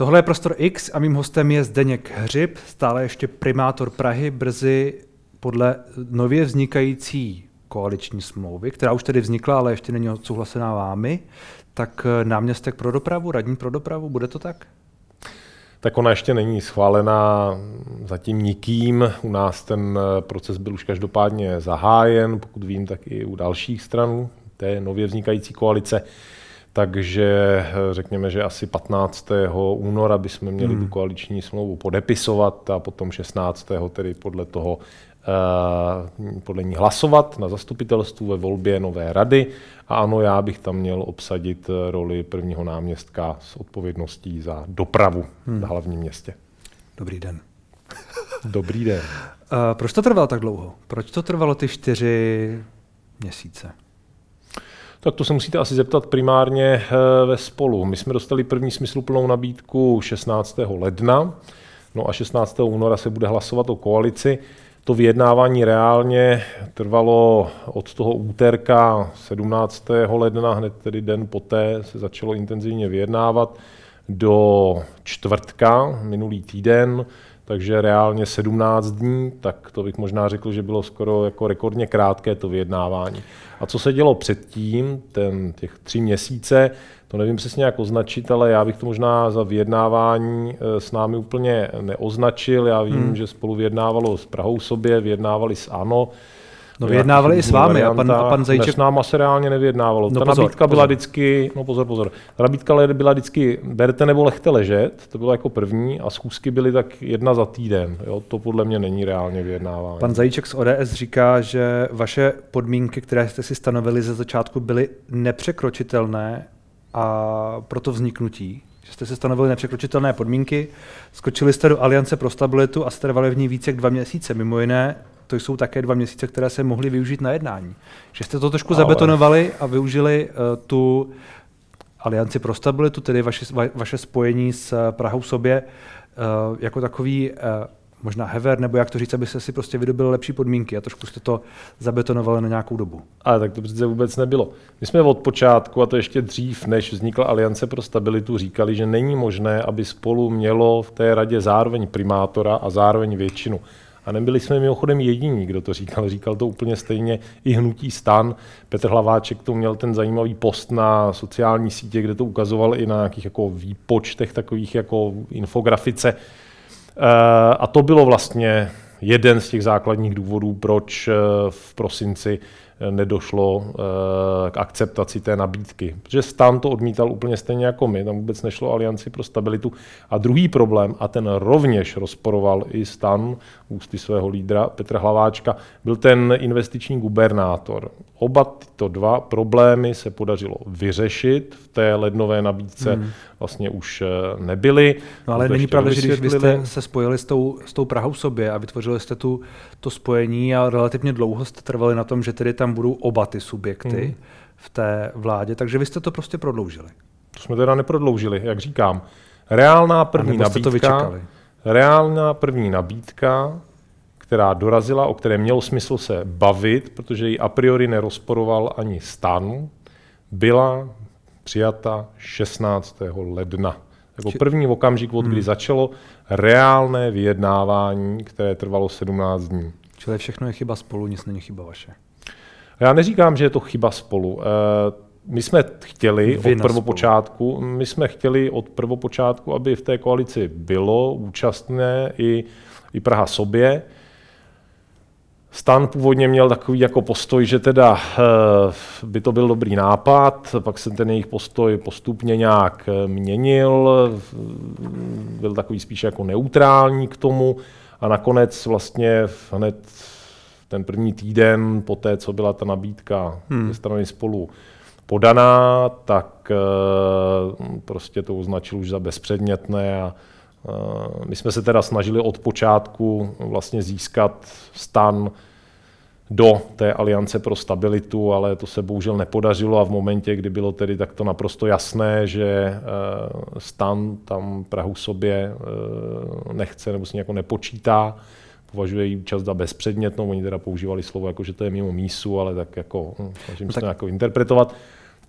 Tohle je Prostor X a mým hostem je Zdeněk Hřib, stále ještě primátor Prahy, brzy podle nově vznikající koaliční smlouvy, která už tedy vznikla, ale ještě není odsouhlasená vámi, tak eh, náměstek pro dopravu, radní pro dopravu, bude to tak? Tak ona ještě není schválená zatím nikým. U nás ten eh, proces byl už každopádně zahájen, pokud vím, tak i u dalších stran té nově vznikající koalice. Takže eh, řekněme, že asi 15. února bychom měli hmm. tu koaliční smlouvu podepisovat a potom 16. tedy podle toho Eh, podle ní hlasovat na zastupitelstvu ve volbě nové rady. A ano, já bych tam měl obsadit eh, roli prvního náměstka s odpovědností za dopravu hmm. v hlavním městě. Dobrý den. Dobrý den. Uh, proč to trvalo tak dlouho? Proč to trvalo ty čtyři měsíce? Tak to se musíte asi zeptat primárně ve spolu. My jsme dostali první smysluplnou nabídku 16. ledna, no a 16. února se bude hlasovat o koalici. To vyjednávání reálně trvalo od toho úterka 17. ledna, hned tedy den poté se začalo intenzivně vyjednávat, do čtvrtka minulý týden, takže reálně 17 dní, tak to bych možná řekl, že bylo skoro jako rekordně krátké to vyjednávání. A co se dělo předtím, ten, těch tři měsíce, to nevím přesně jak označit, ale já bych to možná za vyjednávání eh, s námi úplně neoznačil. Já vím, hmm. že spolu vyjednávalo s Prahou sobě, vyjednávali s ANO, No vyjednávali i s vámi a pan, a pan Zajíček... S náma se reálně nevyjednávalo. No, Ta pozor, nabídka pozor. byla vždycky, no pozor, pozor, ta nabídka byla vždycky berte nebo lechte ležet, to bylo jako první a schůzky byly tak jedna za týden. Jo? To podle mě není reálně vyjednávání. Pan Zajíček z ODS říká, že vaše podmínky, které jste si stanovili ze začátku, byly nepřekročitelné a proto vzniknutí, že jste si stanovili nepřekročitelné podmínky, skočili jste do Aliance pro stabilitu a jste v ní více jak dva měsíce. Mimo jiné, to jsou také dva měsíce, které se mohly využít na jednání. Že jste to trošku Ale... zabetonovali a využili uh, tu Alianci pro stabilitu, tedy vaše, va, vaše spojení s Prahou sobě, uh, jako takový uh, možná hever, nebo jak to říct, abyste si prostě vydobili lepší podmínky a trošku jste to zabetonovali na nějakou dobu. Ale tak to přece vůbec nebylo. My jsme od počátku, a to ještě dřív, než vznikla Aliance pro stabilitu, říkali, že není možné, aby spolu mělo v té radě zároveň primátora a zároveň většinu. A nebyli jsme mimochodem jediní, kdo to říkal. Říkal to úplně stejně i hnutí stan. Petr Hlaváček to měl ten zajímavý post na sociální sítě, kde to ukazoval i na nějakých jako výpočtech takových jako infografice. Eh, a to bylo vlastně jeden z těch základních důvodů, proč eh, v prosinci nedošlo eh, k akceptaci té nabídky. Protože Stan to odmítal úplně stejně jako my, tam vůbec nešlo Alianci pro stabilitu. A druhý problém, a ten rovněž rozporoval i Stan ústy svého lídra Petra Hlaváčka, byl ten investiční gubernátor. Oba tyto dva problémy se podařilo vyřešit. V té lednové nabídce hmm. vlastně už eh, nebyly. No ale není pravda, že když vy jste se spojili s tou, s tou Prahou sobě a vytvořili jste tu, to spojení a relativně dlouho jste trvali na tom, že tedy tam budou oba ty subjekty hmm. v té vládě, takže vy jste to prostě prodloužili. To jsme teda neprodloužili, jak říkám. Reálná první nabídka, reálná první nabídka která dorazila, o které mělo smysl se bavit, protože ji a priori nerozporoval ani stan, byla přijata 16. ledna. Jako první okamžik, od kdy hmm. začalo reálné vyjednávání, které trvalo 17 dní. Čili všechno je chyba spolu, nic není chyba vaše. Já neříkám, že je to chyba spolu. Eh, my jsme chtěli Vy od prvopočátku, my jsme chtěli od prvopočátku, aby v té koalici bylo účastné i, i Praha sobě. Stan původně měl takový jako postoj, že teda eh, by to byl dobrý nápad, pak se ten jejich postoj postupně nějak eh, měnil, byl takový spíš jako neutrální k tomu a nakonec vlastně hned ten první týden po té, co byla ta nabídka hmm. ze strany spolu podaná, tak eh, prostě to označil už za bezpředmětné a Eh, my jsme se teda snažili od počátku vlastně získat stan do té aliance pro stabilitu, ale to se bohužel nepodařilo a v momentě, kdy bylo tedy takto naprosto jasné, že eh, stan tam Prahu sobě nechce nebo si jako nepočítá, považuje ji účast za bezpředmětnou, oni teda používali slovo jako, že to je mimo mísu, ale tak jako, hm, snažím no, se tak... to jako interpretovat,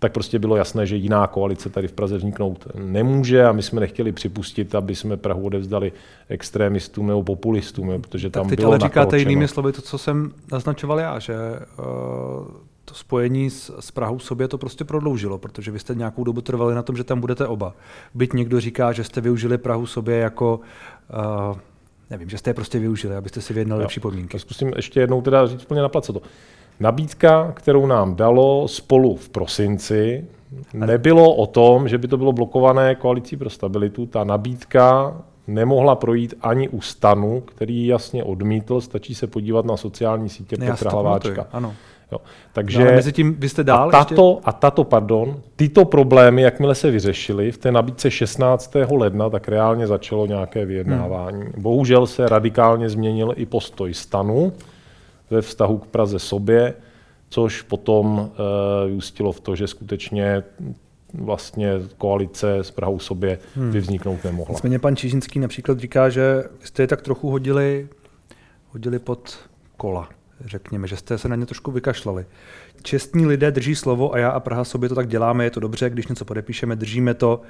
tak prostě bylo jasné, že jiná koalice tady v Praze vzniknout nemůže a my jsme nechtěli připustit, aby jsme Prahu odevzdali extrémistům nebo populistům, protože tam tak teď bylo ale říkáte jinými slovy to, co jsem naznačoval já, že uh, to spojení s, s Prahou sobě to prostě prodloužilo, protože vy jste nějakou dobu trvali na tom, že tam budete oba. Byť někdo říká, že jste využili Prahu sobě jako uh, nevím, že jste je prostě využili, abyste si vyjednali lepší podmínky. Zkusím ještě jednou teda říct úplně na to. Nabídka, kterou nám dalo spolu v prosinci, nebylo o tom, že by to bylo blokované koalicí pro stabilitu. Ta nabídka nemohla projít ani u stanu, který jasně odmítl, stačí se podívat na sociální sítě ne, Petra Hlaváčka. Ano. Jo. Takže no, mezi tím vy jste dál a tato, ještě? a tato, pardon, tyto problémy, jakmile se vyřešily v té nabídce 16. ledna, tak reálně začalo nějaké vyjednávání. Hmm. Bohužel se radikálně změnil i postoj stanu ve vztahu k Praze sobě, což potom uh, vyústilo v to, že skutečně vlastně koalice s Prahou sobě hmm. vyvzniknout nemohla. Nicméně pan Čižinský například říká, že jste je tak trochu hodili, hodili pod kola řekněme, že jste se na ně trošku vykašlali. Čestní lidé drží slovo a já a Praha sobě to tak děláme, je to dobře, když něco podepíšeme, držíme to.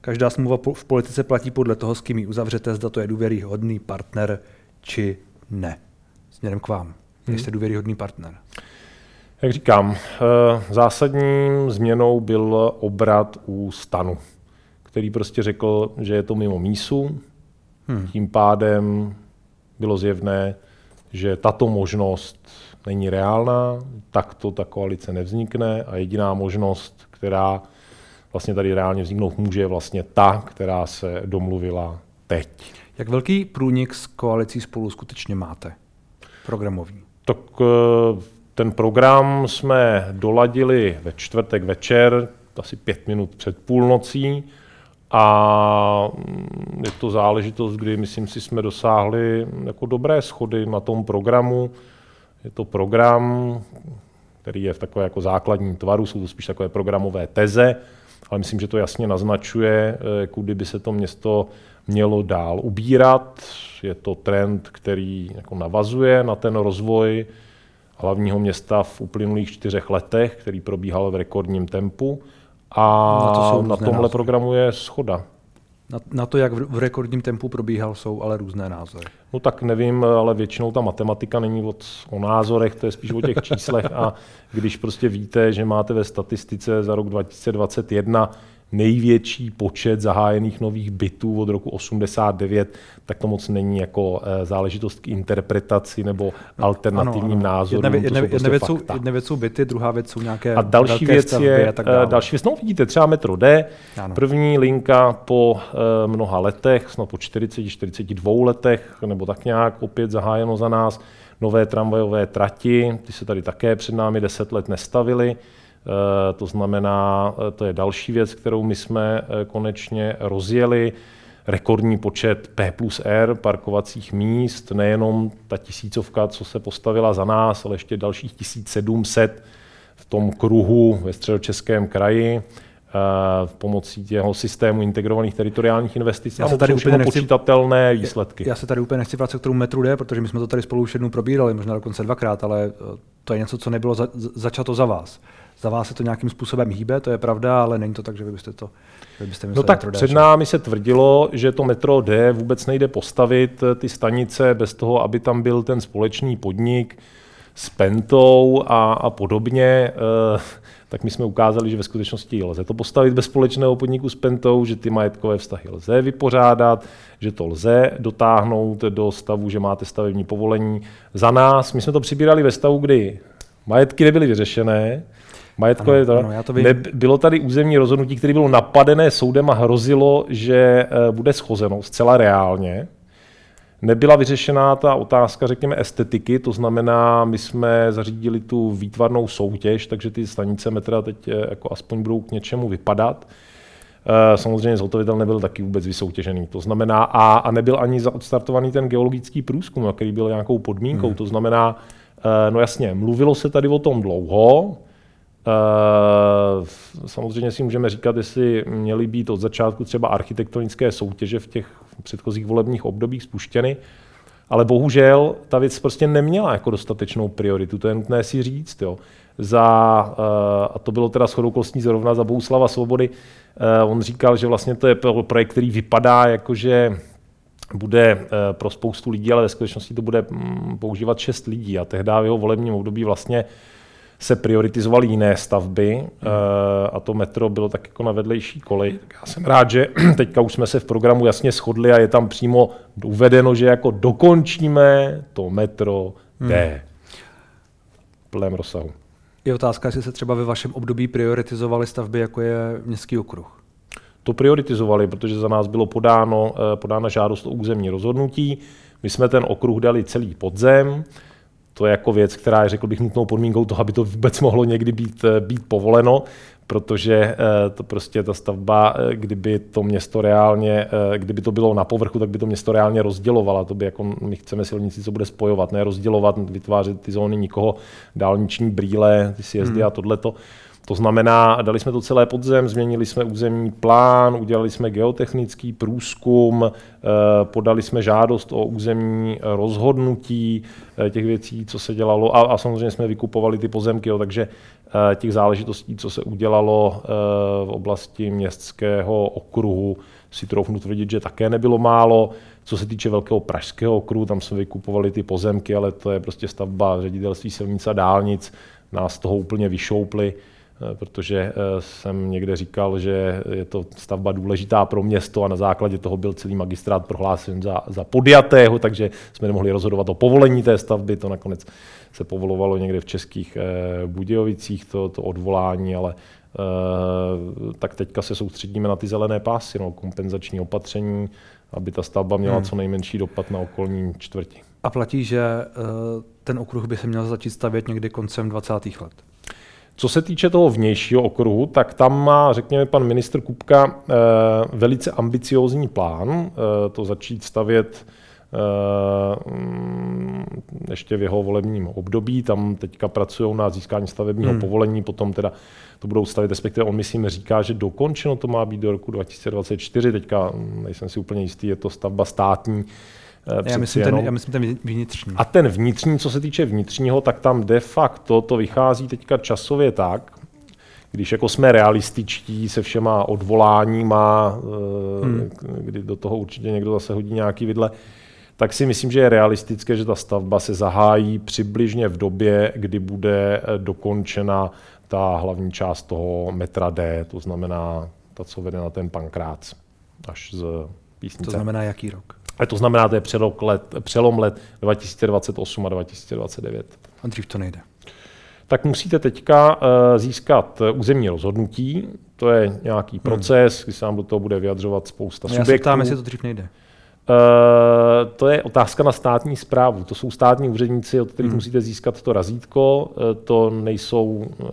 Každá smlouva v politice platí podle toho, s kým ji uzavřete, zda to je důvěryhodný partner či ne. Směrem k vám. Hmm. Jste důvěryhodný partner. Jak říkám, eh, zásadním změnou byl obrat u stanu, který prostě řekl, že je to mimo mísu, hmm. tím pádem bylo zjevné, že tato možnost není reálná, takto ta koalice nevznikne a jediná možnost, která vlastně tady reálně vzniknout může, je vlastně ta, která se domluvila teď. Jak velký průnik s koalicí spolu skutečně máte? Programový. Tak eh, ten program jsme doladili ve čtvrtek večer, asi pět minut před půlnocí a mm, je to záležitost, kdy, myslím si, jsme dosáhli jako dobré schody na tom programu. Je to program, který je v takové jako základní tvaru, jsou to spíš takové programové teze, ale myslím, že to jasně naznačuje, eh, kudy by se to město mělo dál ubírat. Je to trend, který jako navazuje na ten rozvoj hlavního města v uplynulých čtyřech letech, který probíhal v rekordním tempu. A na, to jsou na tomhle názory. programu je schoda. Na, na to, jak v, v rekordním tempu probíhal, jsou ale různé názory. No tak nevím, ale většinou ta matematika není od, o názorech, to je spíš o těch číslech a když prostě víte, že máte ve statistice za rok 2021 největší počet zahájených nových bytů od roku 89, tak to moc není jako eh, záležitost k interpretaci nebo alternativním ano, ano. názorům. Jedna, jedna, jedna, prostě věc jsou, jedna věc jsou byty, druhá věc jsou nějaké A další věc je, a tak dále. další věc, no vidíte, třeba metro D, ano. první linka po uh, mnoha letech, snad po 40, 42 letech, nebo tak nějak, opět zahájeno za nás, nové tramvajové trati, ty se tady také před námi 10 let nestavily, Eh, to znamená, eh, to je další věc, kterou my jsme eh, konečně rozjeli. Rekordní počet P plus R parkovacích míst, nejenom ta tisícovka, co se postavila za nás, ale ještě dalších 1700 v tom kruhu ve středočeském kraji v pomocí těho systému integrovaných teritoriálních investic já se tady úplně nechci, počítatelné výsledky. Já se tady úplně nechci vracet k tomu metru D, protože my jsme to tady spolu už jednou probírali, možná dokonce dvakrát, ale to je něco, co nebylo za, začato za vás. Za vás se to nějakým způsobem hýbe, to je pravda, ale není to tak, že vy byste to vy byste No tak před námi se tvrdilo, že to metro D vůbec nejde postavit ty stanice bez toho, aby tam byl ten společný podnik s Pentou a, a podobně. E, tak my jsme ukázali, že ve skutečnosti lze to postavit bez společného podniku s Pentou, že ty majetkové vztahy lze vypořádat, že to lze dotáhnout do stavu, že máte stavební povolení. Za nás, my jsme to přibírali ve stavu, kdy majetky nebyly vyřešené, Majetkové ano, to, ano, já to vím. Ne, bylo tady územní rozhodnutí, které bylo napadené soudem a hrozilo, že eh, bude schozeno zcela reálně. Nebyla vyřešená ta otázka, řekněme, estetiky, to znamená, my jsme zařídili tu výtvarnou soutěž, takže ty stanice metra teď eh, jako aspoň budou k něčemu vypadat. Eh, samozřejmě zhotovitel nebyl taky vůbec vysoutěžený. To znamená, a, a nebyl ani odstartovaný ten geologický průzkum, který byl nějakou podmínkou. Hmm. To znamená, no jasně, mluvilo se tady o tom dlouho, samozřejmě si můžeme říkat, jestli měly být od začátku třeba architektonické soutěže v těch předchozích volebních obdobích spuštěny, Ale bohužel ta věc prostě neměla jako dostatečnou prioritu, to je nutné si říct. Jo. Za, a to bylo teda shodou kostní zrovna za Bouslava Svobody, on říkal, že vlastně to je projekt, který vypadá jako, že bude pro spoustu lidí, ale ve skutečnosti to bude mm, používat šest lidí. A tehdy v jeho volebním období vlastně se prioritizovaly jiné stavby hmm. a to metro bylo tak jako na vedlejší kolej. Já jsem rád, že teďka už jsme se v programu jasně shodli a je tam přímo uvedeno, že jako dokončíme to metro D. Hmm. plném rozsahu. Je otázka, jestli se třeba ve vašem období prioritizovaly stavby, jako je městský okruh. To prioritizovali, protože za nás bylo podáno, eh, podána žádost o územní rozhodnutí. My jsme ten okruh dali celý podzem to je jako věc, která je, řekl bych, nutnou podmínkou toho, aby to vůbec mohlo někdy být, eh, být povoleno, protože eh, to prostě ta stavba, eh, kdyby to město reálně, kdyby to bylo na povrchu, tak by to město reálně rozdělovala. To by jako my chceme silnici, co bude spojovat, ne rozdělovat, vytvářet ty zóny nikoho, dálniční brýle, ty sjezdy hmm. a tohleto. To znamená, dali jsme to celé podzem, změnili jsme územní plán, udělali jsme geotechnický průzkum, eh, podali jsme žádost o územní rozhodnutí eh, těch věcí, co se dělalo a, a samozřejmě jsme vykupovali ty pozemky, jo, takže eh, těch záležitostí, co se udělalo v oblasti městského okruhu, si troufnu tvrdit, že také nebylo málo. Co se týče velkého pražského okruhu, tam jsme vykupovali ty pozemky, ale to je prostě stavba ředitelství silnic a dálnic, nás toho úplně vyšoupli. Eh, protože eh, jsem někde říkal, že je to stavba důležitá pro město a na základě toho byl celý magistrát prohlášen za, za podjatého, takže jsme nemohli rozhodovat o povolení té stavby. To nakonec se povolovalo někde v českých eh, Budějovicích, to, to odvolání, ale tak teďka se soustředíme na ty zelené pásy, no, kompenzační opatření, aby ta stavba měla hmm. co nejmenší dopad na okolní čtvrti. A platí, že ten okruh by se měl začít stavět někdy koncem 20. let? Co se týče toho vnějšího okruhu, tak tam má, řekněme, pan ministr Kupka eh, velice ambiciózní plán eh, to začít stavět eh, ještě v jeho volebním období. Tam teďka pracují na získání stavebního hmm. povolení, potom teda to budou stavit, respektive on myslím říká, že dokončeno to má být do roku 2024. Teďka nejsem si úplně jistý, je to stavba státní, já myslím, ten, já myslím ten vnitřní. A ten vnitřní, co se týče vnitřního, tak tam de facto to vychází teďka časově tak, když jako jsme realističtí se všema odvoláníma, eh, hmm. kdy do toho určitě někdo zase hodí nějaký vidle, tak si myslím, že je realistické, že ta stavba se zahájí přibližně v době, kdy bude eh, dokončena ta hlavní část toho metra D, to znamená ta, co vede na ten pankrác až z písnice. To znamená jaký rok? Ale to znamená, to je přelom let, přelom let 2028 a 2029. A dřív to nejde. Tak musíte teďka uh, získat územní rozhodnutí, to je nějaký hmm. proces, hmm. kdy se vám do toho bude vyjadřovat spousta no, subjektů. Já se ptám, jestli to dřív nejde. Uh, to je otázka na státní zprávu. To jsou státní úředníci, od kterých hmm. musíte získat to razítko. Uh, to nejsou, uh,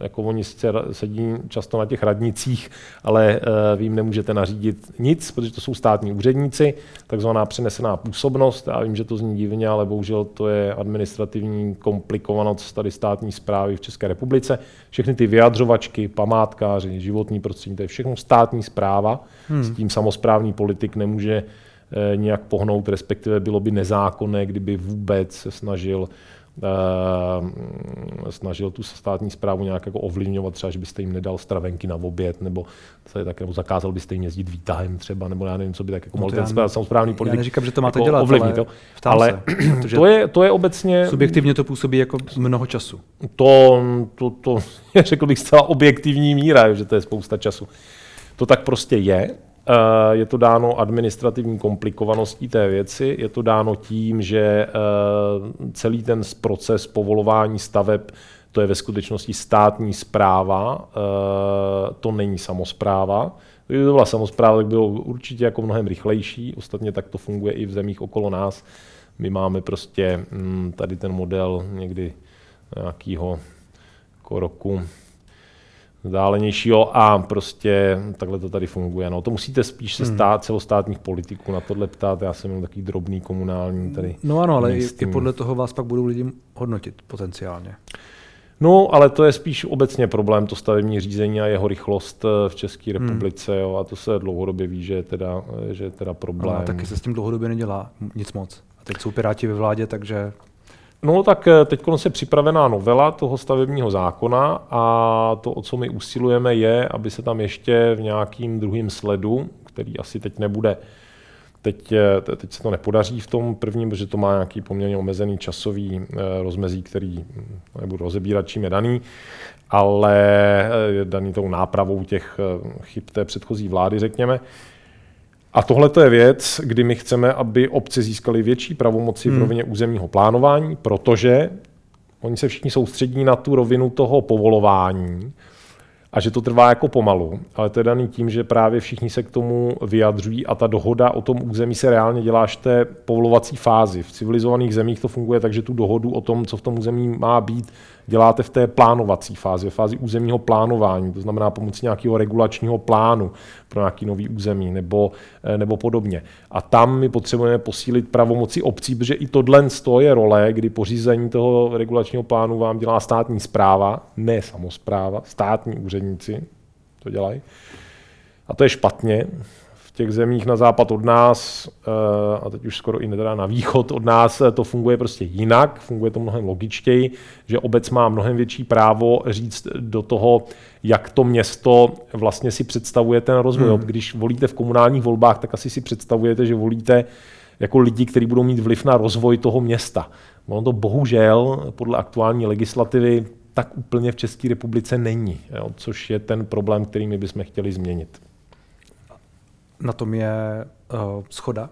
jako oni sice sedí často na těch radnicích, ale vy jim nemůžete nařídit nic, protože to jsou státní úředníci, takzvaná přenesená působnost. Já vím, že to zní divně, ale bohužel to je administrativní komplikovanost tady státní zprávy v České republice. Všechny ty vyjadřovačky, památkáři, životní prostředí, to je všechno státní zpráva. Hmm. S tím samozprávní politik nemůže Eh, nějak pohnout, respektive bylo by nezákonné, kdyby vůbec se snažil Uh, snažil tu státní zprávu nějak jako ovlivňovat, třeba, že byste jim nedal stravenky na oběd, nebo, se tak, nebo zakázal byste jim jezdit výtahem třeba, nebo já nevím, co by tak jako no mohl ten samozprávní politik Já neříkám, že to máte jako dělat, ovlivnit, ale, ale se, to, je, to je obecně... Subjektivně to působí jako mnoho času. To, to, to řekl bych zcela objektivní míra, že to je spousta času. To tak prostě je. Eh, je to dáno administrativní komplikovaností té věci, je to dáno tím, že eh, celý ten proces povolování staveb to je ve skutečnosti státní zpráva, eh, to není samozpráva. Kdyby to byla samozpráva, tak bylo určitě jako mnohem rychlejší. Ostatně tak to funguje i v zemích okolo nás. My máme prostě hm, tady ten model někdy nějakého jako roku vzdálenějšího a prostě takhle to tady funguje. No, to musíte spíš se hmm. stát celostátních politiků na tohle ptát, já jsem takový drobný komunální tady. No ano, ale i, i podle toho vás pak budou lidi hodnotit potenciálně. No, ale to je spíš obecně problém, to stavební řízení a jeho rychlost eh, v České hmm. republice. Hmm. Jo, a to se dlouhodobě ví, že je teda, že je teda problém. No, taky se s tím dlouhodobě nedělá nic moc. A teď jsou Piráti ve vládě, takže... No tak eh, teď se připravená novela toho stavebního zákona a to, o co my usilujeme, je, aby se tam ještě v nějakým druhém sledu, který asi teď nebude Teď, eh, teď se to nepodaří v tom prvním, protože to má nějaký poměrně omezený časový eh, rozmezí, který hm, nebudu rozebírat, čím je daný, ale je daný tou nápravou těch chyb té předchozí vlády, řekněme. A tohle je věc, kdy my chceme, aby obce získaly větší pravomoci hmm. v rovině územního plánování, protože oni se všichni soustředí na tu rovinu toho povolování a že to trvá jako pomalu, ale to je daný tím, že právě všichni se k tomu vyjadřují a ta dohoda o tom území se reálně dělá až té povolovací fázi. V civilizovaných zemích to funguje tak, že tu dohodu o tom, co v tom území má být, děláte v té plánovací fázi, v fázi územního plánování, to znamená pomocí nějakého regulačního plánu pro nějaký nový území nebo, eh, nebo podobně. A tam my potřebujeme posílit pravomoci obcí, protože i tohle je role, kdy pořízení toho regulačního plánu vám dělá státní zpráva, ne samozpráva, státní úředníci to dělají. A to je špatně, těch zemích na západ od nás, eh, a teď už skoro i teda na východ od nás, eh, to funguje prostě jinak, funguje to mnohem logičtěji, že obec má mnohem větší právo říct do toho, jak to město vlastně si představuje ten rozvoj. Hmm. Když volíte v komunálních volbách, tak asi si představujete, že volíte jako lidi, kteří budou mít vliv na rozvoj toho města. Ono to bohužel podle aktuální legislativy tak úplně v České republice není, jo, což je ten problém, který my bychom chtěli změnit na tom je uh, schoda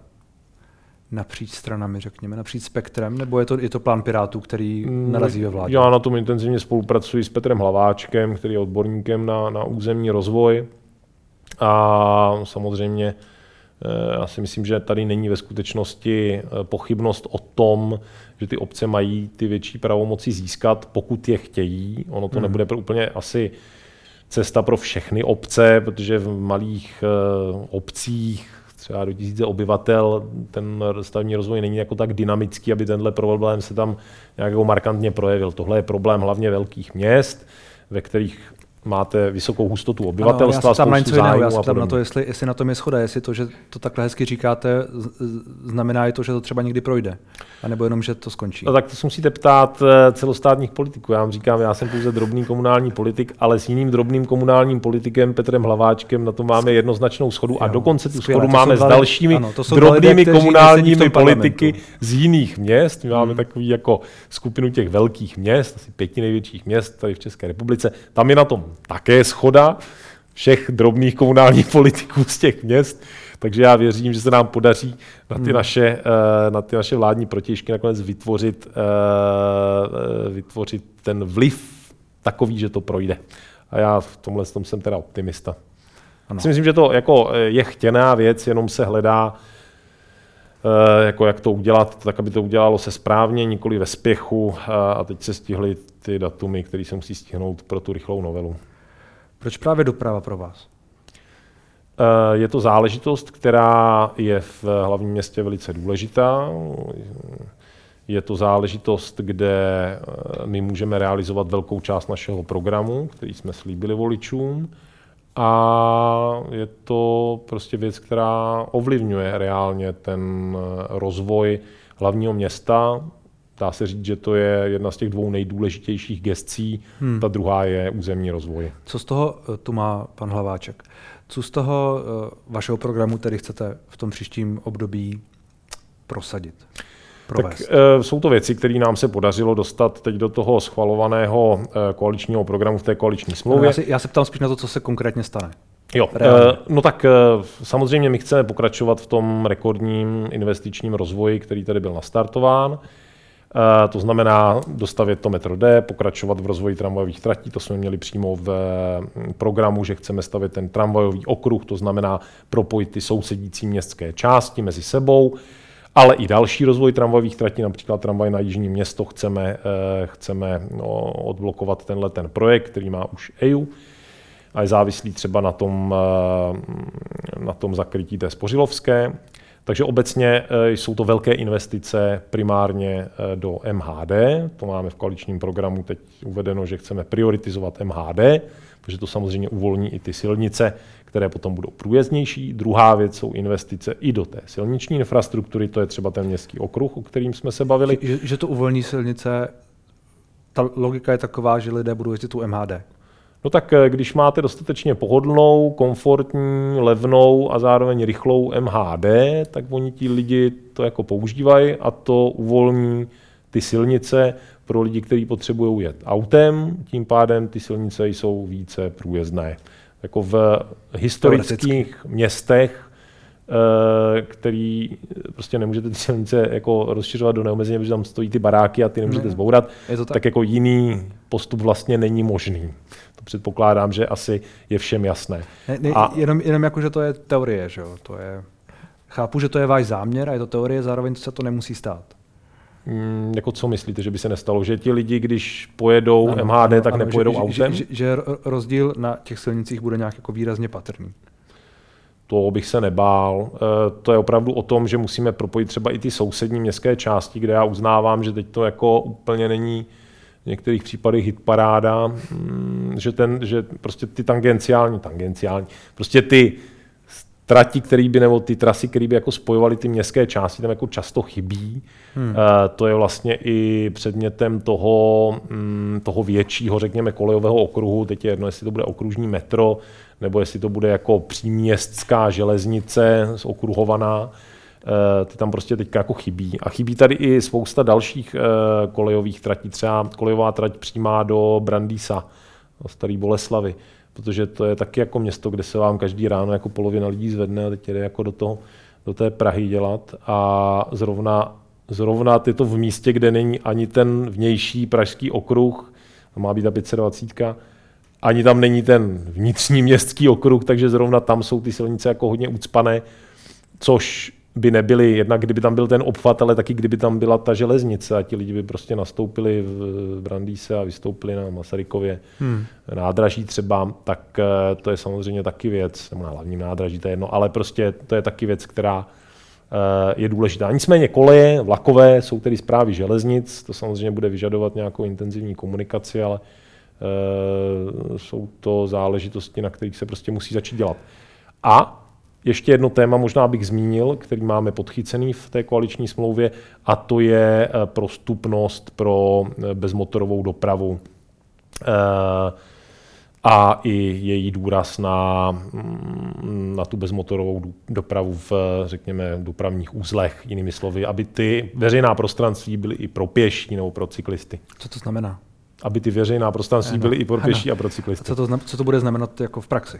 napříč stranami, řekněme, napříč spektrem, nebo je to, je to plán Pirátů, který mm, narazí ve vládě? Já na tom intenzivně spolupracuji s Petrem Hlaváčkem, který je odborníkem na, na územní rozvoj. A samozřejmě eh, já si myslím, že tady není ve skutečnosti eh, pochybnost o tom, že ty obce mají ty větší pravomoci získat, pokud je chtějí. Ono to hmm. nebude úplně asi cesta pro všechny obce, protože v malých uh, obcích třeba do tisíce obyvatel ten stavební rozvoj není jako tak dynamický, aby tenhle problém se tam nějak jako markantně projevil. Tohle je problém hlavně velkých měst, ve kterých máte vysokou hustotu obyvatelstva, ano, já se tam na něco jiného, já se tam na to, jestli, jestli na tom je schoda, jestli to, že to takhle hezky říkáte, znamená i to, že to třeba někdy projde, a nebo jenom, že to skončí. No tak to se musíte ptát eh, celostátních politiků. Já vám říkám, já jsem pouze drobný komunální politik, ale s jiným drobným komunálním politikem Petrem Hlaváčkem na to máme jednoznačnou schodu jo, a dokonce tu schodu máme s dalšími ano, drobnými lidé, komunálními politiky z jiných měst. My máme hmm. takový jako skupinu těch velkých měst, asi pěti největších měst tady v České republice. Tam je na tom také schoda všech drobných komunálních politiků z těch měst, takže já věřím, že se nám podaří na ty, hmm. naše, eh, na ty naše vládní protěžky nakonec vytvořit, eh, eh, vytvořit ten vliv takový, že to projde. A já v tomhle tom jsem teda optimista. Ano. Myslím, že to jako je chtěná věc, jenom se hledá, jako jak to udělat, tak aby to udělalo se správně, nikoli ve spěchu a teď se stihly ty datumy, které se musí stihnout pro tu rychlou novelu. Proč právě doprava pro vás? Eh, je to záležitost, která je v hlavním městě velice důležitá. Je to záležitost, kde eh, my můžeme realizovat velkou část našeho programu, který jsme slíbili voličům. A je to prostě věc, která ovlivňuje reálně ten eh, rozvoj hlavního města, dá se říct, že to je jedna z těch dvou nejdůležitějších gestcí, hmm. ta druhá je územní rozvoj. Co z toho eh, tu má pan Hlaváček? Co z toho eh, vašeho programu tedy chcete v tom příštím období prosadit? Provést. Tak e, jsou to věci, které nám se podařilo dostat teď do toho schvalovaného e, koaličního programu v té koaliční smlouvě. No, já, si, já se ptám spíš na to, co se konkrétně stane. Jo, no tak samozřejmě my chceme pokračovat v tom rekordním investičním rozvoji, který tady byl nastartován. Eh, to znamená dostavět to metro D, pokračovat v rozvoji tramvajových tratí, to jsme měli přímo v mm, programu, že chceme stavět ten tramvajový okruh, to znamená propojit ty sousedící městské části mezi sebou, ale i další rozvoj tramvajových tratí, například tramvaj na Jižní město, chceme, eh, chceme no, odblokovat tenhle ten projekt, který má už EU a je závislý třeba na tom, eh, na tom zakrytí té spořilovské. Takže obecně jsou to velké investice primárně do MHD. To máme v koaličním programu teď uvedeno, že chceme prioritizovat MHD, protože to samozřejmě uvolní i ty silnice, které potom budou průjezdnější. Druhá věc jsou investice i do té silniční infrastruktury, to je třeba ten městský okruh, o kterým jsme se bavili. Že, že to uvolní silnice, ta logika je taková, že lidé budou jezdit tu MHD. No tak eh, když máte dostatečně pohodlnou, komfortní, levnou a zároveň rychlou MHD, tak oni ti lidi to jako používají a to uvolní ty silnice pro lidi, kteří potřebují jet autem, tím pádem ty silnice jsou více průjezdné. Jako v historických městech, eh, který prostě nemůžete ty silnice jako rozšiřovat do neomezeně, protože tam stojí ty baráky a ty nemůžete zbourat, tak? tak jako jiný postup vlastně není možný. Předpokládám, že asi je všem jasné. Ne, ne, a, jenom, jenom jako, že to je teorie, že jo? To je, chápu, že to je váš záměr a je to teorie, zároveň se to nemusí stát. Mm, jako co myslíte, že by se nestalo? Že ti lidi, když pojedou ano, MHD, ano, tak ano, nepojedou že, autem? Že, že, že rozdíl na těch silnicích bude nějak jako výrazně patrný. To bych se nebál. Eh, to je opravdu o tom, že musíme propojit třeba i ty sousední městské části, kde já uznávám, že teď to jako úplně není v některých případech hitparáda, mm, že, ten, že prostě ty tangenciální, tangenciální, prostě ty trati, který by, nebo ty trasy, které by jako spojovaly ty městské části, tam jako často chybí. Hmm. Uh, to je vlastně i předmětem toho, um, toho většího, řekněme, kolejového okruhu. Teď je jedno, jestli to bude okružní metro, nebo jestli to bude jako příměstská železnice okruhovaná. Uh, ty tam prostě teďka jako chybí. A chybí tady i spousta dalších uh, kolejových tratí, třeba kolejová trať přímá do Brandýsa, do Starý Boleslavy protože to je taky jako město, kde se vám každý ráno jako polovina lidí zvedne a teď jde jako do, toho, do té Prahy dělat. A zrovna, zrovna je to v místě, kde není ani ten vnější pražský okruh, má být ta 520, ani tam není ten vnitřní městský okruh, takže zrovna tam jsou ty silnice jako hodně ucpané, což by nebyly, jednak kdyby tam byl ten obchvat, ale taky kdyby tam byla ta železnice a ti lidi by prostě nastoupili v Brandýse a vystoupili na Masarykově hmm. nádraží třeba, tak eh, to je samozřejmě taky věc, nebo na hlavním nádraží, to je jedno, ale prostě to je taky věc, která eh, je důležitá. Nicméně koleje, vlakové jsou tedy zprávy železnic, to samozřejmě bude vyžadovat nějakou intenzivní komunikaci, ale uh, jsou to záležitosti, na kterých se prostě musí začít dělat. A ještě jedno téma možná bych zmínil, který máme podchycený v té koaliční smlouvě, a to je eh, prostupnost pro eh, bezmotorovou dopravu eh, a i její důraz na, mm, na tu bezmotorovou dopravu v, řekněme, dopravních úzlech, jinými slovy, aby ty veřejná prostranství byly i pro pěší nebo pro cyklisty. Co to znamená? Aby ty veřejná prostranství byly i pro pěší a pro cyklisty. A co to, co to bude znamenat jako v praxi?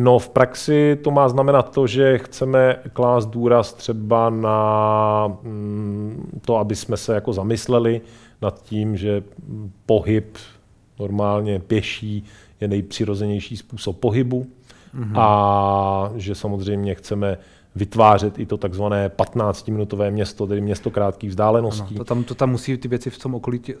No v praxi to má znamenat to, že chceme klást důraz třeba na mm, to, aby jsme se jako zamysleli nad tím, že pohyb normálně pěší je nejpřirozenější způsob pohybu mm-hmm. a že samozřejmě chceme vytvářet i to takzvané 15-minutové město, tedy město krátkých vzdáleností. Ano, to, tam, to tam musí ty věci v tom okolí tě,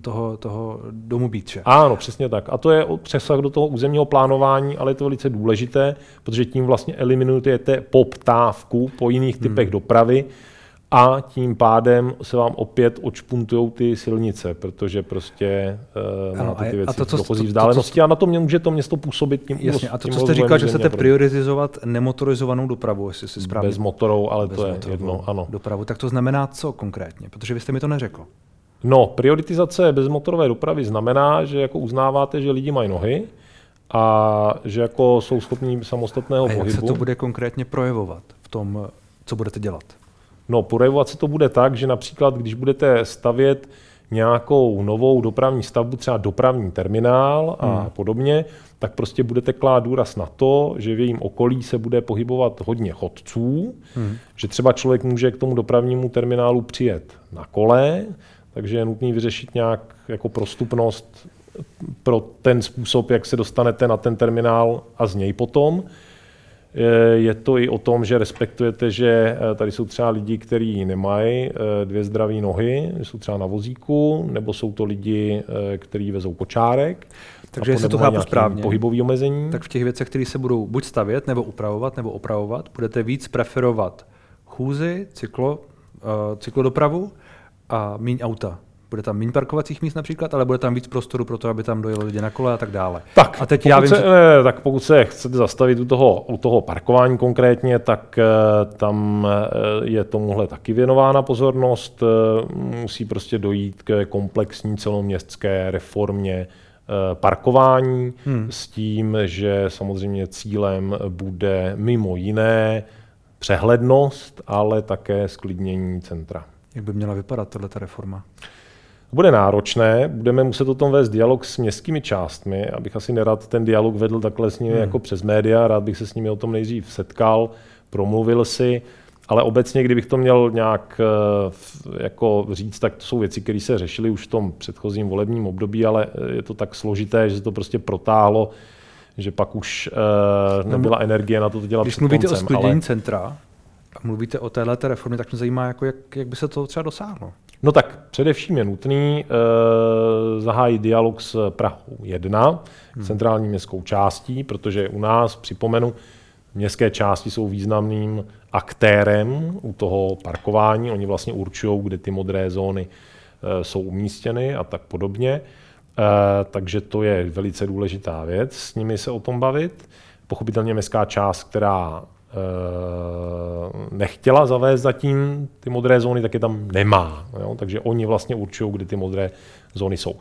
toho, toho domu být. Že? Ano, přesně tak. A to je přesah do toho územního plánování, ale je to velice důležité, protože tím vlastně eliminujete poptávku po jiných typech hmm. dopravy a tím pádem se vám opět očpuntují ty silnice, protože prostě uh, ano, máte ty věci a to, co, dochozí to, vzdálenosti to, co, a na to může to město působit tím Jasně, a to, co jste říkal, že chcete prioritizovat nemotorizovanou dopravu, jestli si správně... Bez motorou, ale Bez to je jedno, ano. Dopravu, tak to znamená co konkrétně? Protože vy jste mi to neřekl. No, prioritizace bezmotorové dopravy znamená, že jako uznáváte, že lidi mají nohy, a že jako jsou schopní samostatného a pohybu. jak se to bude konkrétně projevovat v tom, co budete dělat? No, projevovat se to bude tak, že například, když budete stavět nějakou novou dopravní stavbu, třeba dopravní terminál a hmm. podobně, tak prostě budete klát důraz na to, že v jejím okolí se bude pohybovat hodně chodců, hmm. že třeba člověk může k tomu dopravnímu terminálu přijet na kole, takže je nutný vyřešit nějak jako prostupnost pro ten způsob, jak se dostanete na ten terminál a z něj potom. Je to i o tom, že respektujete, že eh, tady jsou třeba lidi, kteří nemají eh, dvě zdravé nohy, jsou třeba na vozíku, nebo jsou to lidi, eh, kteří vezou kočárek. Takže jestli to chápu správně, pohybový omezení. tak v těch věcech, které se budou buď stavět, nebo upravovat, nebo opravovat, budete víc preferovat chůzi, cyklo, uh, cyklodopravu a míň auta. Bude tam méně parkovacích míst například, ale bude tam víc prostoru pro to, aby tam dojeli lidi na kole a tak dále. Tak, a teď já vím, se, ne, tak pokud se chcete zastavit u toho, u toho parkování konkrétně, tak uh, tam uh, je tomuhle taky věnována pozornost. Uh, musí prostě dojít k komplexní celoměstské reformě parkování hmm. s tím, že samozřejmě cílem bude mimo jiné přehlednost, ale také sklidnění centra. Jak by měla vypadat tato reforma? Bude náročné, budeme muset o tom vést dialog s městskými částmi, abych asi nerad ten dialog vedl takhle s nimi hmm. jako přes média, rád bych se s nimi o tom nejdřív setkal, promluvil si, ale obecně, kdybych to měl nějak eh, jako říct, tak to jsou věci, které se řešily už v tom předchozím volebním období, ale je to tak složité, že se to prostě protáhlo, že pak už uh, nebyla energie na to, to dělat Když mluvíte koncem, o sklidnění ale... centra a mluvíte o této reformě, tak mě zajímá, jako jak, jak by se to třeba dosáhlo. No tak především je nutný uh, zahájit dialog s Prahou 1, hmm. centrální městskou částí, protože u nás, připomenu, městské části jsou významným aktérem u toho parkování. Oni vlastně určují, kde ty modré zóny uh, jsou umístěny a tak podobně. Uh, takže to je velice důležitá věc, s nimi se o tom bavit. Pochopitelně městská část, která nechtěla zavést zatím ty modré zóny, tak je tam nemá. Jo? Takže oni vlastně určují, kde ty modré zóny jsou.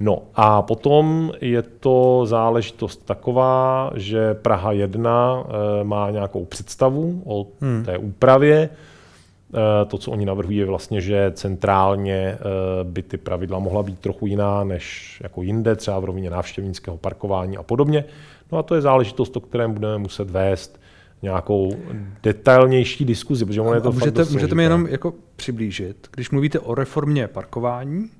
No a potom je to záležitost taková, že Praha 1 eh, má nějakou představu o hmm. té úpravě. Eh, to, co oni navrhují, je vlastně, že centrálně by ty pravidla mohla být trochu jiná než jako jinde, třeba v rovině návštěvnického parkování a podobně. No a to je záležitost, o kterém budeme muset vést nějakou detailnější diskuzi, protože ono je to můžete, můžete mi jenom jako přiblížit, když mluvíte o reformě parkování,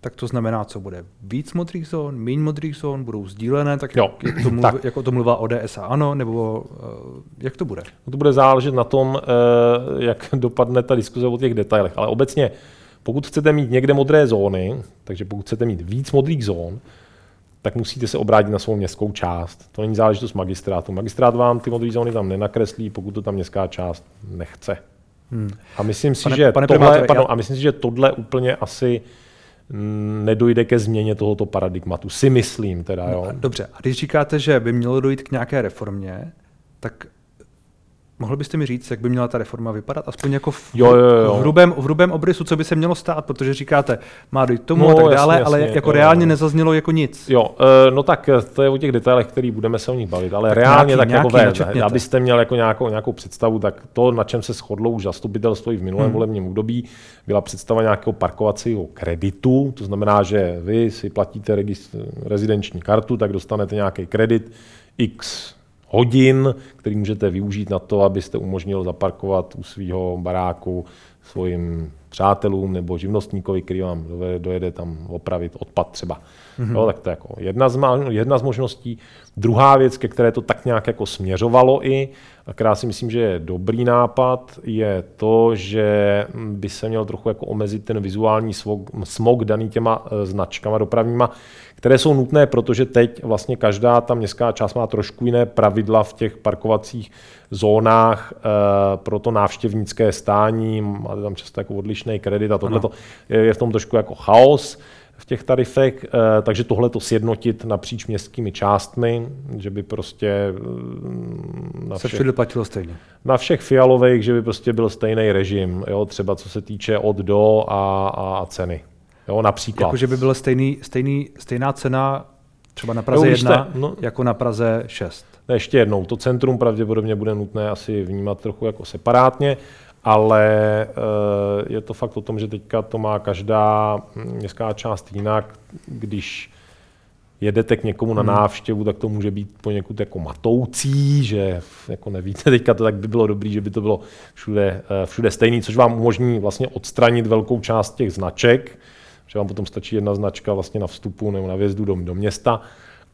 tak to znamená, co bude víc modrých zón, méně modrých zón, budou sdílené, tak, jo. Jak, to mluv, tak. jako to mluvá ODS a ano, nebo uh, jak to bude? No to bude záležet na tom, uh, jak dopadne ta diskuze o těch detailech, ale obecně, pokud chcete mít někde modré zóny, takže pokud chcete mít víc modrých zón, tak musíte se obrátit na svou městskou část. To není záležitost magistrátu. Magistrát vám ty modré zóny tam nenakreslí, pokud to tam městská část nechce. Hmm. A myslím si, pane, že pane tohle, pardon, já... a myslím si, že tohle úplně asi nedojde ke změně tohoto paradigmatu. Si myslím teda, no, jo. Dobře, a když říkáte, že by mělo dojít k nějaké reformě, tak Mohl byste mi říct, jak by měla ta reforma vypadat? Aspoň jako v, jo, jo, jo. v, hrubém, v hrubém obrysu, co by se mělo stát, protože říkáte, má dojít tomu no, a tak dále, jasně, ale jako jo, reálně jo. nezaznělo jako nic. Jo, e, no tak eh, to je o těch detailech, který budeme se o nich bavit, ale tak reálně nějaký, tak nějaký jako ve, abyste měl jako nějakou, nějakou představu, tak to, na čem se shodlo už zastupitelstvo i v minulém hmm. volebním období, byla představa nějakého parkovacího kreditu, to znamená, že vy si platíte rezidenční kartu, tak dostanete nějaký kredit X hodin, který můžete využít na to, abyste umožnil zaparkovat u svého baráku svým přátelům nebo živnostníkovi, který vám dojede tam opravit odpad třeba. Mm-hmm. Jo, tak to je jako jedna z, jedna z možností. Druhá věc, ke které to tak nějak jako směřovalo i, a která si myslím, že je dobrý nápad, je to, že by se měl trochu jako omezit ten vizuální smog, smog daný těma e, značkama dopravníma, které jsou nutné, protože teď vlastně každá ta městská část má trošku jiné pravidla v těch parkovacích zónách e, pro to návštěvnické stání, máte tam často jako odlišný kredit a tohle je v tom trošku jako chaos v těch tarifech, eh, takže tohle to sjednotit napříč městskými částmi, že by prostě mm, na všech, se platilo stejně. Na všech fialových, že by prostě byl stejný režim, jo, třeba co se týče od do a, a ceny. Jo, například. Jako, že by byla stejný, stejný, stejná cena třeba na Praze jo, 1 jste, no, jako na Praze 6. Ještě jednou, to centrum pravděpodobně bude nutné asi vnímat trochu jako separátně ale eh, je to fakt o tom, že teďka to má každá městská část jinak. Když jedete k někomu na hmm. návštěvu, tak to může být poněkud jako matoucí, že jako nevíte teďka to, tak by bylo dobré, že by to bylo všude, eh, všude stejný, což vám umožní vlastně odstranit velkou část těch značek, že vám potom stačí jedna značka vlastně na vstupu nebo na vjezdu do, do města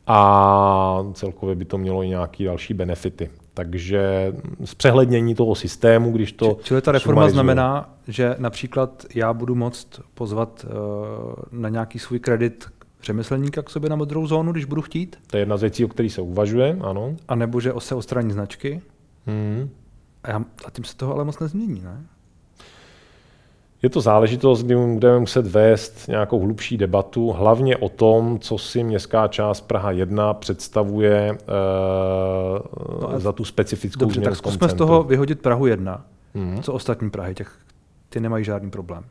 a celkově by to mělo i nějaké další benefity. Takže zpřehlednění toho systému, když to... Čili ta reforma znamená, že například já budu moct pozvat uh, na nějaký svůj kredit řemeslníka k sobě na modrou zónu, když budu chtít? To je jedna z věcí, o kterých se uvažuje, ano. A nebo že se odstraní značky? Hmm. A, já, a tím se toho ale moc nezmění, ne? Je to záležitost, kdy budeme muset vést nějakou hlubší debatu, hlavně o tom, co si městská část Praha 1 představuje uh, no za tu specifickou Dobře, tak zkusme z toho vyhodit Prahu 1. Hmm. Co ostatní Prahy, těch, ty nemají žádný problém.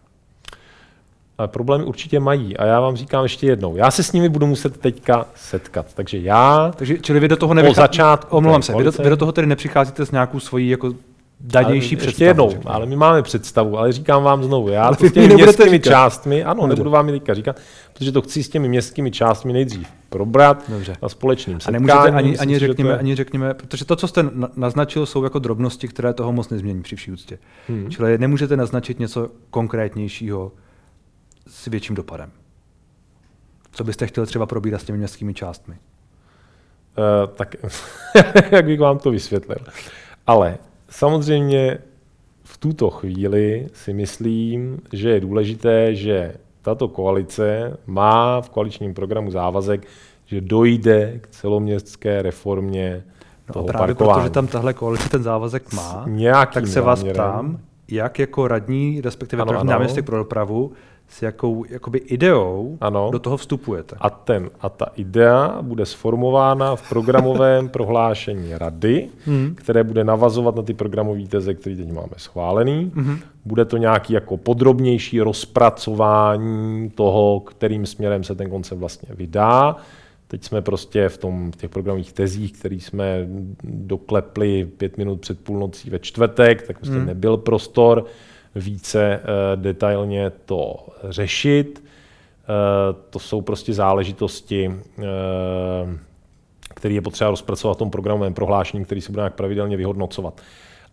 Ale problémy určitě mají a já vám říkám ještě jednou, já se s nimi budu muset teďka setkat, takže já takže, čili vy do toho nevychá... začátku omlouvám se, vy do, vy do toho tedy nepřicházíte s nějakou svojí jako danější představu. Ještě jednou, ale my máme představu, ale říkám vám znovu, já to s těmi městskými říkat. částmi, ano, Dobře. nebudu vám teďka říkat, protože to chci s těmi městskými částmi nejdřív probrat Dobře. na společným setkání. A nemůžete ani, ani, řekněme, je... ani řekněme, protože to, co jste naznačil, jsou jako drobnosti, které toho moc nezmění při vší úctě. Hmm. Čili nemůžete naznačit něco konkrétnějšího s větším dopadem. Co byste chtěl třeba probírat s těmi městskými částmi? Uh, tak jak bych vám to vysvětlil. Ale Samozřejmě v tuto chvíli si myslím, že je důležité, že tato koalice má v koaličním programu závazek, že dojde k celoměstské reformě no toho právě parkování. protože tam tahle koalice ten závazek má, tak se vás ptám, jak jako radní, respektive ano, náměstek pro dopravu, s jakou jakoby ideou ano. do toho vstupujete. A, ten, a ta idea bude sformována v programovém prohlášení rady, hmm. které bude navazovat na ty programové teze, které teď máme schválený. Hmm. Bude to nějaký jako podrobnější rozpracování toho, kterým směrem se ten koncept vlastně vydá. Teď jsme prostě v, tom, v těch programových tezích, který jsme doklepli pět minut před půlnocí ve čtvrtek, tak prostě hmm. nebyl prostor více eh, detailně to řešit. Eh, to jsou prostě záležitosti, eh, které je potřeba rozpracovat v tom programovém prohlášení, který se bude nějak pravidelně vyhodnocovat.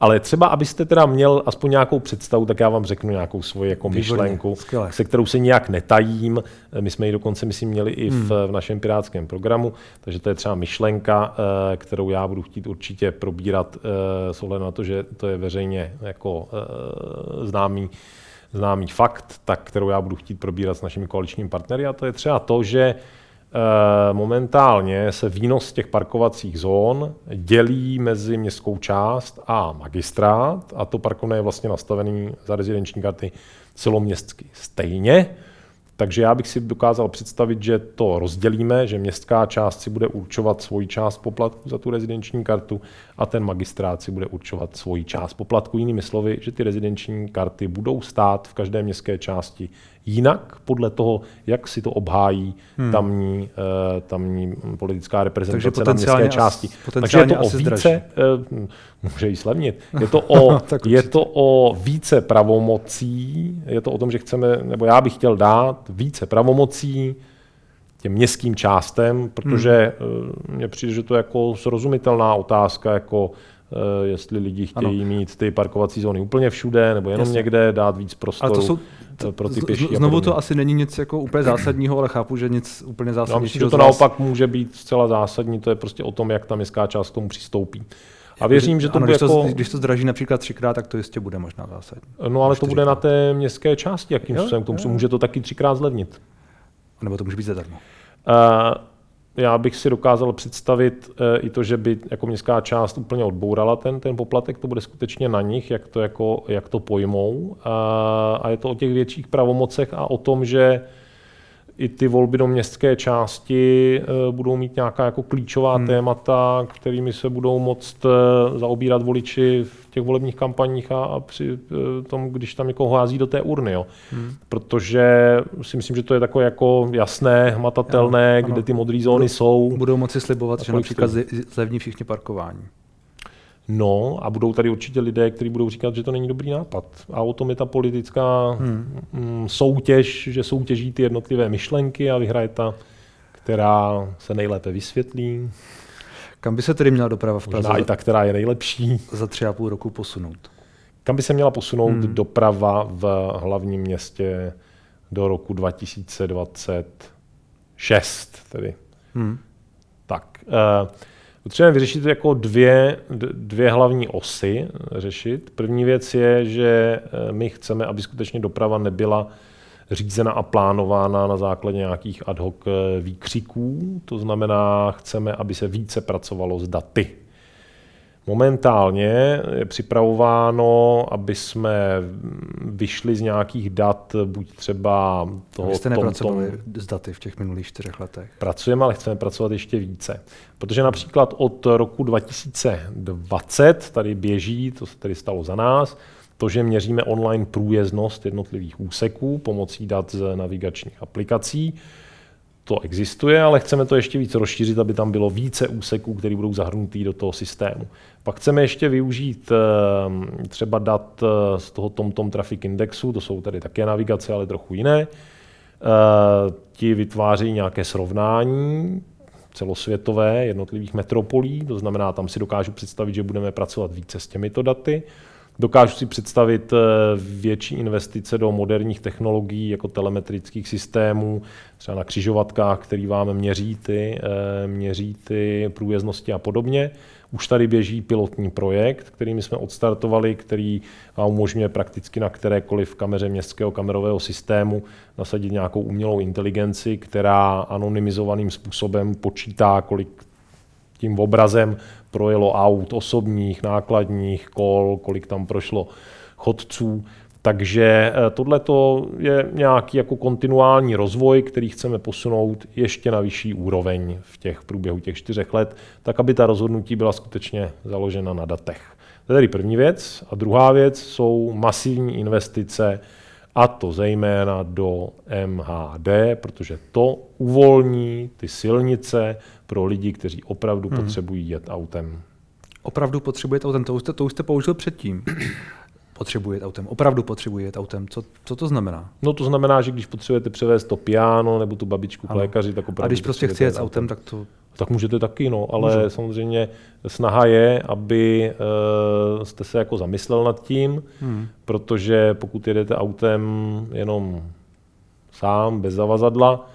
Ale třeba, abyste teda měl aspoň nějakou představu, tak já vám řeknu nějakou svoji jako myšlenku, skvěle. se kterou se nijak netajím. My jsme ji dokonce, myslím, měli i v, hmm. v našem pirátském programu, takže to je třeba myšlenka, eh, kterou já budu chtít určitě probírat eh, s ohledem na to, že to je veřejně jako eh, známý známý fakt, tak kterou já budu chtít probírat s našimi koaličními partnery, a to je třeba to, že momentálně se výnos těch parkovacích zón dělí mezi městskou část a magistrát a to parkovné je vlastně nastavený za rezidenční karty celoměstsky stejně. Takže já bych si dokázal představit, že to rozdělíme, že městská část si bude určovat svoji část poplatku za tu rezidenční kartu a ten magistrát si bude určovat svoji část poplatku. Jinými slovy, že ty rezidenční karty budou stát v každé městské části jinak podle toho, jak si to obhájí hmm. tamní, uh, tamní politická reprezentace na městské části. Takže je to o více, uh, může jí slevnit, je to, o, je to o více pravomocí, je to o tom, že chceme, nebo já bych chtěl dát více pravomocí těm městským částem, protože hmm. mně přijde, že to je jako srozumitelná otázka, jako jestli lidi chtějí ano. mít ty parkovací zóny úplně všude, nebo jenom Jasně. někde dát víc prostoru. Ale to jsou, pro ty pěší. Znovu to asi není nic jako úplně zásadního, ale chápu, že nic úplně zásadního. Já myslím, že to naopak může být zcela zásadní, to je prostě o tom, jak ta městská část k tomu přistoupí. A věřím, že to ano, bude když jako... To, když to zdraží například třikrát, tak to jistě bude možná zásadní. No ale to bude na té městské části, jakým způsobem k tomu může to taky třikrát zlevnit. Nebo to může být zadarmo. Uh, já bych si dokázal představit uh, i to, že by jako městská část úplně odbourala ten, ten poplatek, to bude skutečně na nich, jak to, jako, jak to pojmou. A je to o těch větších pravomocech a o tom, že i ty volby do městské části eh, budou mít nějaká jako klíčová hmm. témata, kterými se budou moct eh, zaobírat voliči v těch volebních kampaních a, a při eh, tom, když tam někoho hází do té urny. Jo. Hmm. Protože si myslím, že to je takové jako jasné, hmatatelné, ano, kde ty modré zóny budou, jsou. Budou moci slibovat, že například zlevní všichni parkování. No a budou tady určitě lidé, kteří budou říkat, že to není dobrý nápad. A o tom je ta politická hmm. Mm, soutěž, že soutěží ty jednotlivé myšlenky a vyhraje ta, která se nejlépe vysvětlí. Kam by se tedy měla doprava v Praze? Možná i ta, která je nejlepší. Za tři a půl roku posunout. Kam by se měla posunout hmm. doprava v hlavním městě do roku 2026? Tedy. Hmm. Tak. Uh, Potřebujeme vyřešit jako dvě, dvě hlavní osy řešit. První věc je, že eh, my chceme, aby skutečně doprava nebyla řízena a plánována na základě nějakých ad hoc eh, výkřiků. To znamená, chceme, aby se více pracovalo s daty. Momentálně je připravováno, aby jsme vyšli z nějakých dat, buď třeba toho... Vy jste nepracovali tom, s daty v těch minulých čtyřech letech? Pracujeme, ale chceme pracovat ještě více. Protože například od roku 2020 tady běží, to se tady stalo za nás, to, že měříme online průjezdnost jednotlivých úseků pomocí dat z navigačních aplikací, to existuje, ale chceme to ještě víc rozšířit, aby tam bylo více úseků, které budou zahrnutý do toho systému. Pak chceme ještě využít ehm, třeba dat eh, z toho TomTom Traffic Indexu, to jsou tady také navigace, ale trochu jiné. Eh, ti vytváří nějaké srovnání celosvětové jednotlivých metropolí, to znamená, tam si dokážu představit, že budeme pracovat více s těmito daty. Dokážu si představit eh, větší investice do moderních technologií, jako telemetrických systémů, třeba na křižovatkách, který vám měří ty, eh, měří ty průjezdnosti a podobně. Už tady běží pilotní projekt, který my jsme odstartovali, který vám umožňuje prakticky na kterékoliv kameře městského kamerového systému nasadit nějakou umělou inteligenci, která anonymizovaným způsobem počítá, kolik tím obrazem projelo aut osobních, nákladních, kol, kolik tam prošlo chodců. Takže eh, tohle je nějaký jako kontinuální rozvoj, který chceme posunout ještě na vyšší úroveň v těch průběhu těch čtyřech let, tak aby ta rozhodnutí byla skutečně založena na datech. To je tedy první věc. A druhá věc jsou masivní investice, a to zejména do MHD, protože to uvolní ty silnice pro lidi, kteří opravdu hmm. potřebují jet autem. Opravdu potřebuje autem, to už jste, to už jste použil předtím. Potřebuje autem, opravdu potřebuje jet autem. Co, co to znamená? No to znamená, že když potřebujete převést to piano nebo tu babičku k lékaři, tak opravdu A když prostě chci jet autem, tak to... Tak můžete taky, no, ale Můžu. samozřejmě snaha je, aby uh, jste se jako zamyslel nad tím, hmm. protože pokud jedete autem jenom sám, bez zavazadla,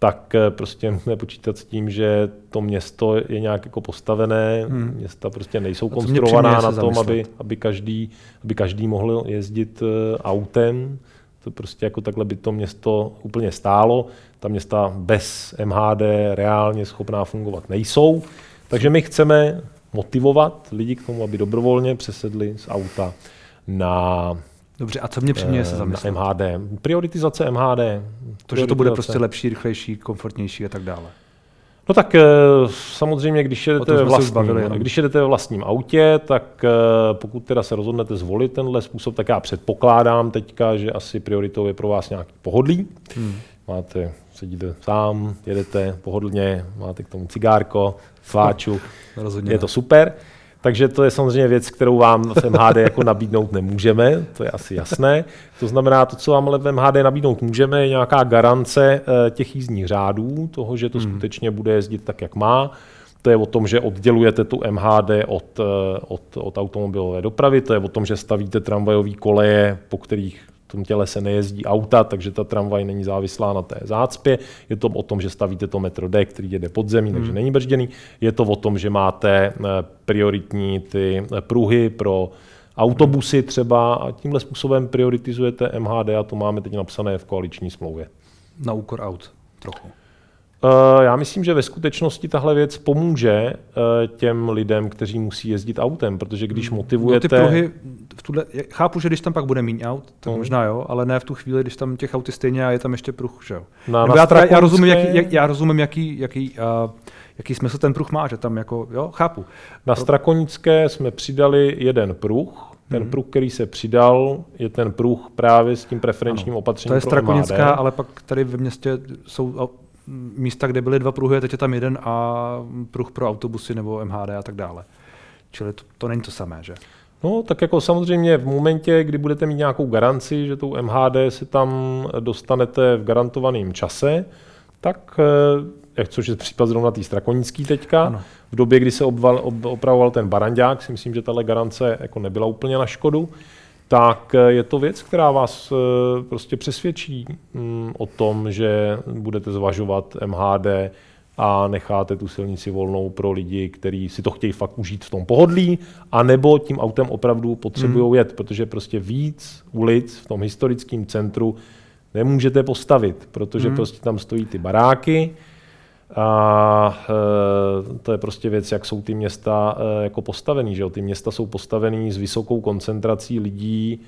tak eh, prostě musíme počítat s tím, že to město je nějak jako postavené, hmm. města prostě nejsou konstruovaná na tom, aby, aby, každý, aby každý mohl jezdit eh, autem. To prostě jako takhle by to město úplně stálo. Ta města bez MHD reálně schopná fungovat nejsou. Takže my chceme motivovat lidi k tomu, aby dobrovolně přesedli z auta na Dobře, a co mě přiměje se eh, zamyslet? Na MHD. Prioritizace MHD. To, že to bude prostě lepší, rychlejší, komfortnější a tak dále. No tak eh, samozřejmě, když jedete, vlastním, bavili, když jedete ve vlastním autě, tak eh, pokud teda se rozhodnete zvolit tenhle způsob, tak já předpokládám teďka, že asi prioritou je pro vás nějaký pohodlí. Hmm. Máte, sedíte sám, jedete pohodlně, máte k tomu cigárko, fláču, no, je to super. Takže to je samozřejmě věc, kterou vám v MHD jako nabídnout nemůžeme, to je asi jasné. To znamená, to, co vám ale v MHD nabídnout můžeme, je nějaká garance eh, těch jízdních řádů, toho, že to hmm. skutečně bude jezdit tak, jak má. To je o tom, že oddělujete tu MHD od, eh, od, od automobilové dopravy, to je o tom, že stavíte tramvajové koleje, po kterých tom těle se nejezdí auta, takže ta tramvaj není závislá na té zácpě. Je to o tom, že stavíte to metro D, který jede pod zemí, takže hmm. není bržděný. Je to o tom, že máte eh, prioritní ty eh, pruhy pro autobusy třeba a tímhle způsobem prioritizujete MHD a to máme teď napsané v koaliční smlouvě. Na úkor aut trochu. Uh, já myslím, že ve skutečnosti tahle věc pomůže uh, těm lidem, kteří musí jezdit autem, protože když motivujete... No ty pruhy, v tuhle, chápu, že když tam pak bude méně aut, tak hmm. možná jo, ale ne v tu chvíli, když tam těch aut je stejně a je tam ještě pruh, že jo. Na, na já, já, rozumím, jaký, jak, já rozumím, jaký, jaký, uh, jaký smysl ten pruh má, že tam jako, jo, chápu. Na Strakonické jsme přidali jeden pruh, ten hmm. pruh, který se přidal, je ten pruh právě s tím preferenčním ano, opatřením To je Strakonická, ale pak tady ve městě jsou místa, kde byly dva pruhy, teď je tam jeden a pruh pro autobusy nebo MHD a tak dále. Čili to, to není to samé, že? No, tak jako samozřejmě v momentě, kdy budete mít nějakou garanci, že tou MHD se tam dostanete v garantovaném čase, tak, eh, jak což je případ zrovna tý Strakonický teďka, ano. v době, kdy se obval, ob, opravoval ten Barandák, si myslím, že tahle garance jako nebyla úplně na škodu, tak eh, je to věc, která vás eh, prostě přesvědčí mm, o tom, že budete zvažovat MHD a necháte tu silnici volnou pro lidi, kteří si to chtějí fakt užít v tom pohodlí, anebo tím autem opravdu potřebují hmm. jet, protože prostě víc ulic v tom historickém centru nemůžete postavit, protože hmm. prostě tam stojí ty baráky, A e, to je prostě věc, jak jsou ty města e, jako postavený. Že jo? Ty města jsou postavený s vysokou koncentrací lidí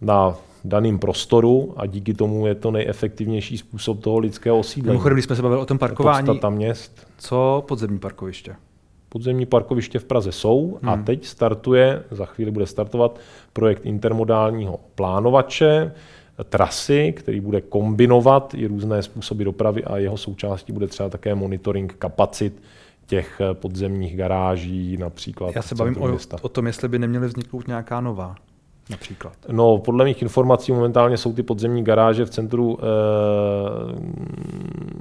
na daném prostoru a díky tomu je to nejefektivnější způsob toho lidského osídlení. Mimochodem, když jsme se bavili o tom parkování, Podstata měst. co podzemní parkoviště? Podzemní parkoviště v Praze jsou hmm. a teď startuje, za chvíli bude startovat projekt intermodálního plánovače, trasy, který bude kombinovat i různé způsoby dopravy a jeho součástí bude třeba také monitoring kapacit těch podzemních garáží například. Já se bavím o, o tom, jestli by neměly vzniknout nějaká nová například? No, podle mých informací momentálně jsou ty podzemní garáže v centru e,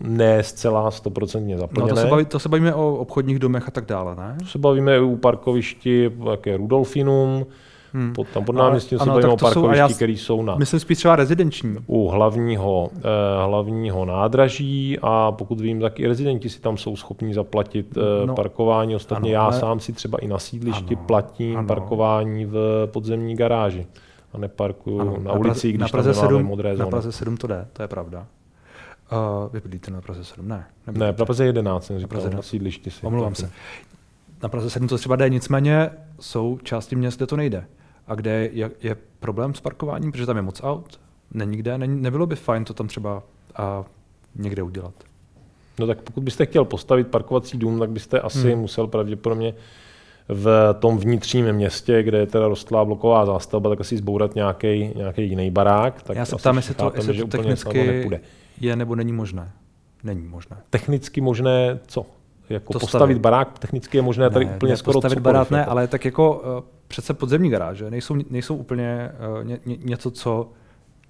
ne zcela stoprocentně zaplněné. No, to, se baví, to se bavíme o obchodních domech a tak dále, ne? To se bavíme u parkovišti, jaké Rudolfinum, Hmm. Pod, tam pod náměstím se bavíme o parkovišti, které jsou na... Myslím spíš třeba rezidenční. U hlavního, eh, hlavního nádraží a pokud vím, tak i rezidenti si tam jsou schopni zaplatit eh, no, parkování. Ostatně ano, já ale... sám si třeba i na sídlišti ano, platím ano. parkování v podzemní garáži a neparkuju ano, na, na ulici, když na Praze tam 7, modré zóny. Na Praze 7 to jde, to je pravda. Uh, vy bydlíte na Praze 7? Ne. Ne, na Praze 11 jsem říkal, na, Praze na sídlišti si. Omlouvám se. Na Praze 7 to třeba jde, nicméně jsou části měst, kde to nejde a kde je, je problém s parkováním, protože tam je moc aut, není kde, není, nebylo by fajn to tam třeba a někde udělat. No tak pokud byste chtěl postavit parkovací dům, tak byste asi hmm. musel pravděpodobně v tom vnitřním městě, kde je teda rostlá bloková zástavba, tak asi zbourat nějaký nějaký jiný barák. Tak Já se ptám, jestli to, jestli to technicky je nebo není možné. Není možné. Technicky možné co? Jako to postavit stavit. barák technicky je možné ne, tady úplně ne, skoro postavit barák ne, jako. ale tak jako uh, přece podzemní garáže nejsou, nejsou úplně uh, ně, ně, něco, co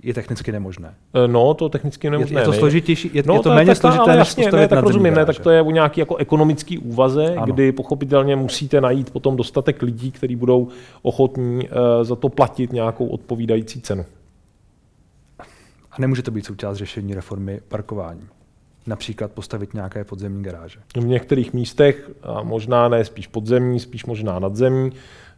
je technicky nemožné. Eh, no, to technicky nemožné. Je, je to složitější, je, no, je to, to méně tak, složité, ale jasně, než ne, tak rozumím, ne, tak to je u nějaký jako ekonomický úvaze, ano. kdy pochopitelně musíte najít potom dostatek lidí, kteří budou ochotní uh, za to platit nějakou odpovídající cenu. A nemůže to být součást řešení reformy parkování například postavit nějaké podzemní garáže. V některých místech, a možná ne spíš podzemní, spíš možná nadzemní,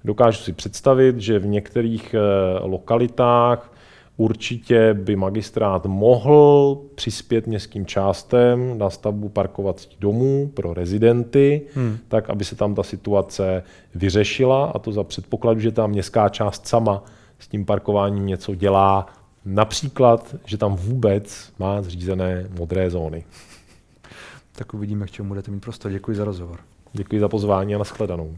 dokážu si představit, že v některých eh, lokalitách určitě by magistrát mohl přispět městským částem na stavbu parkovacích domů pro rezidenty, hmm. tak aby se tam ta situace vyřešila a to za předpokladu, že ta městská část sama s tím parkováním něco dělá Například, že tam vůbec má zřízené modré zóny. Tak uvidíme, k čemu budete mít prostor. Děkuji za rozhovor. Děkuji za pozvání a nashledanou.